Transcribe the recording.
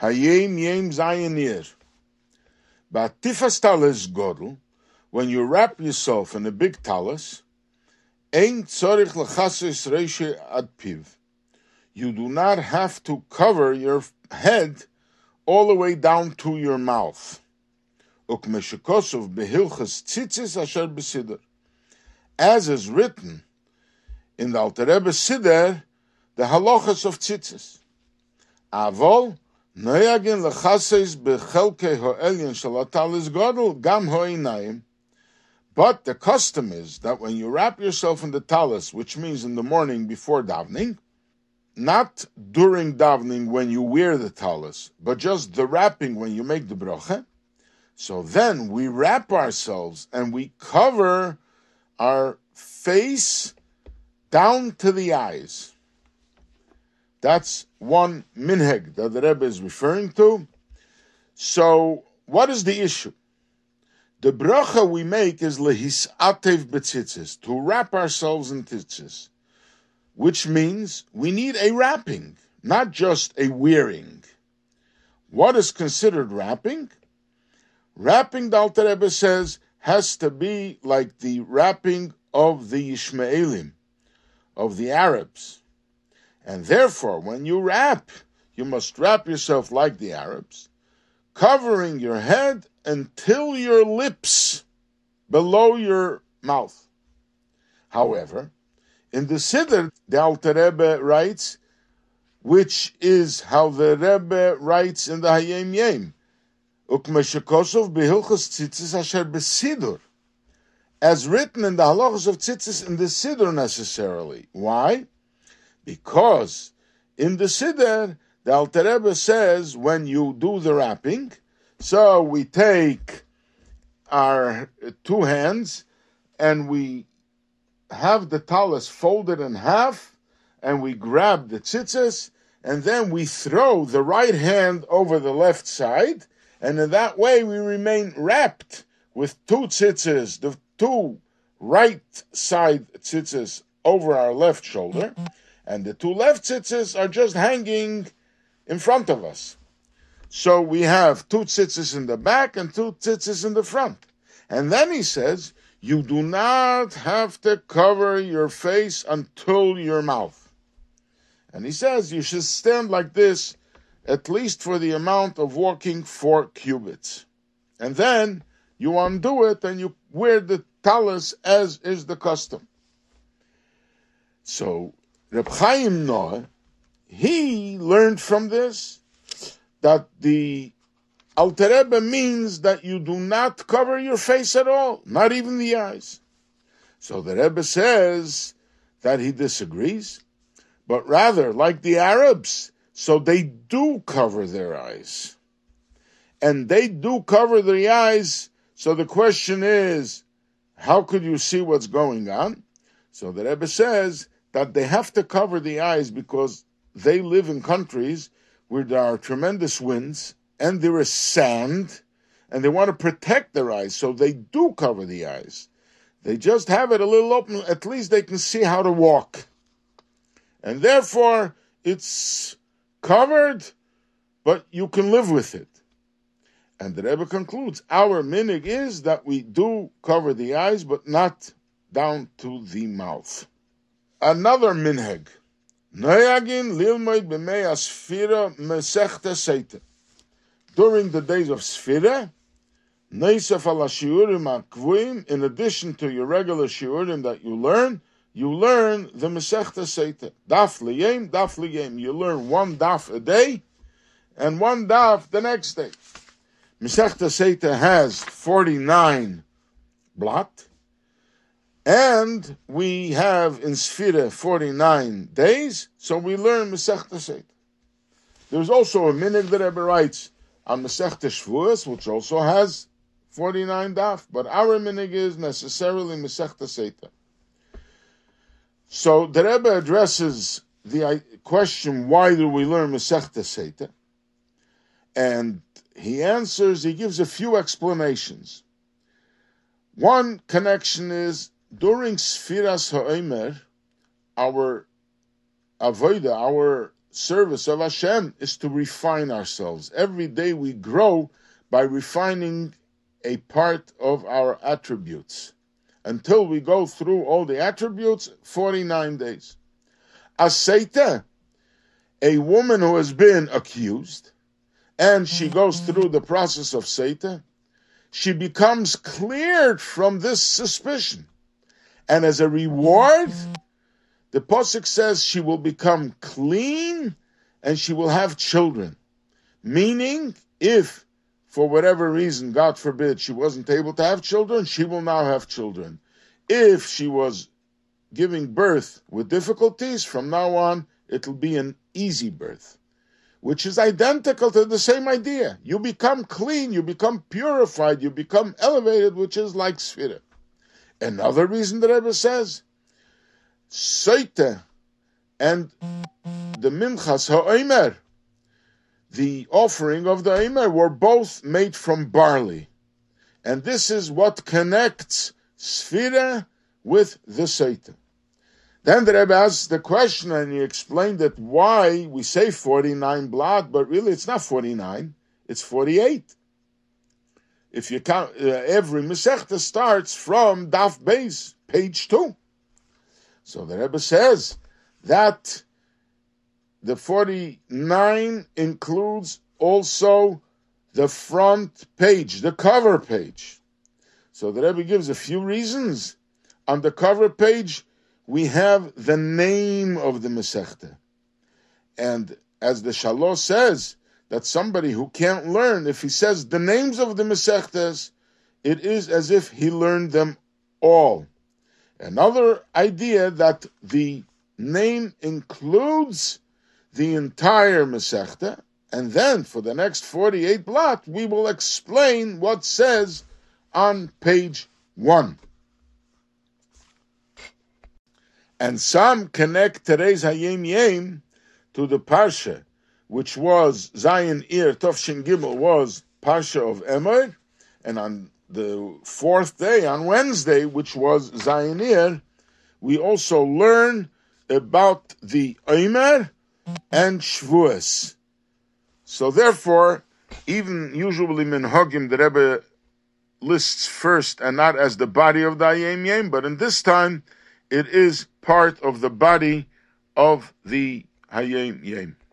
Hayom Yom Zayanir. Batifas talis godel, when you wrap yourself in a big talis, ein tzorich lechasis reishe ad piv. You do not have to cover your head all the way down to your mouth. As is written in the Alter Rebbe Siddur, the halachas of tzitzis. Avol, ho'elyon gam ho'inayim. But the custom is that when you wrap yourself in the talis, which means in the morning before davening, not during davening when you wear the talis, but just the wrapping when you make the bracha. So then we wrap ourselves and we cover our face down to the eyes. That's one minhag that the Rebbe is referring to. So, what is the issue? The bracha we make is lehisatev betzitzis, to wrap ourselves in tzitzis, which means we need a wrapping, not just a wearing. What is considered wrapping? Wrapping, the Alter Rebbe says, has to be like the wrapping of the Ishmaelim, of the Arabs. And therefore, when you wrap, you must wrap yourself like the Arabs, covering your head until your lips below your mouth. However, in the Siddur, the Alter Rebbe writes, which is how the Rebbe writes in the Hayom Yom, as written in the halachos of tzitzis in the Siddur necessarily. Why? Because in the Siddur, the Alter Rebbe says when you do the wrapping, so we take our two hands and we have the talis folded in half and we grab the tzitzis and then we throw the right hand over the left side. And in that way we remain wrapped with two tzitzis, the two right side tzitzis over our left shoulder and the two left tzitzis are just hanging in front of us. So we have two tzitzis in the back and two tzitzis in the front. And then he says, you do not have to cover your face until your mouth. And he says you should stand like this at least for the amount of walking four cubits. And then you undo it and you wear the talis as is the custom. So Reb Chaim Naeh, he learned from this that the Alter Rebbe means that you do not cover your face at all, not even the eyes. So the Rebbe says that he disagrees, but rather, like the Arabs, so they do cover their eyes. And they do cover their eyes, so the question is, how could you see what's going on? So the Rebbe says that they have to cover the eyes because they live in countries where there are tremendous winds and there is sand and they want to protect their eyes, so they do cover the eyes. They just have it a little open, at least they can see how to walk. And therefore, it's covered, but you can live with it. And the Rebbe concludes, our minhag is that we do cover the eyes, but not down to the mouth. Another minhag. Noyagin lilmoid b'mei asfira mesechta seita. During the days of Sfira, Neisef ala shiurim akvuim, in addition to your regular shiurim that you learn, you learn the Mesechta Seita. Daf liyem, daf liyem. You learn one daf a day, and one daf the next day. Mesechta Seita has 49 blot, and we have in Sfira 49 days, so we learn Masechta Seit. There's also a minute that Rebbe writes on Masechta Shavuos, which also has 49 daf, but our minhag is necessarily Masechta Seita. So the Rebbe addresses the uh, question, why do we learn Masechta Seita? And he answers, he gives a few explanations. One connection is during Sfiras Ha'omer, our avoida, our service of Hashem is to refine ourselves. Every day we grow by refining a part of our attributes until we go through all the attributes 49 days. Aseita, a woman who has been accused, and she goes mm-hmm. through the process of Seita, she becomes cleared from this suspicion. And as a reward, the Pasuk says she will become clean and she will have children. Meaning, if for whatever reason, God forbid, she wasn't able to have children, she will now have children. If she was giving birth with difficulties, from now on, it'll be an easy birth, which is identical to the same idea. You become clean, you become purified, you become elevated, which is like Sphira. Another reason the Rebbe says, Seite and the Minchas Ha'omer, the offering of the Omer, were both made from barley. And this is what connects Sphira with the Satan. Then the Rebbe asks the question, and he explained that why we say 49 blood, but really it's not 49, it's 48. If you count, uh, every Masechta starts from Daf Beis, page 2. So the Rebbe says that the 49 includes also the front page, the cover page. So the Rebbe gives a few reasons. On the cover page, we have the name of the Masechta. And as the Shalosh says, that somebody who can't learn, if he says the names of the Masechtas, it is as if he learned them all. Another idea that the name includes the entire Masechta, and then for the next 48 blot, we will explain what says on page 1. And some connect today's Hayom Yom to the Parsha, which was Zion Ir Tovshin Gimel, was Parsha of Emor, and on the fourth day, on Wednesday, which was Zion Ir, we also learn about the Omer and Shavuos. So therefore, even usually Minhagim, the Rebbe lists first and not as the body of the Ayem Yem, but in this time it is part of the body of the Hayom Yom.